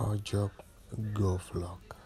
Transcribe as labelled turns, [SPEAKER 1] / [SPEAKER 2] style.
[SPEAKER 1] or job Go Flock!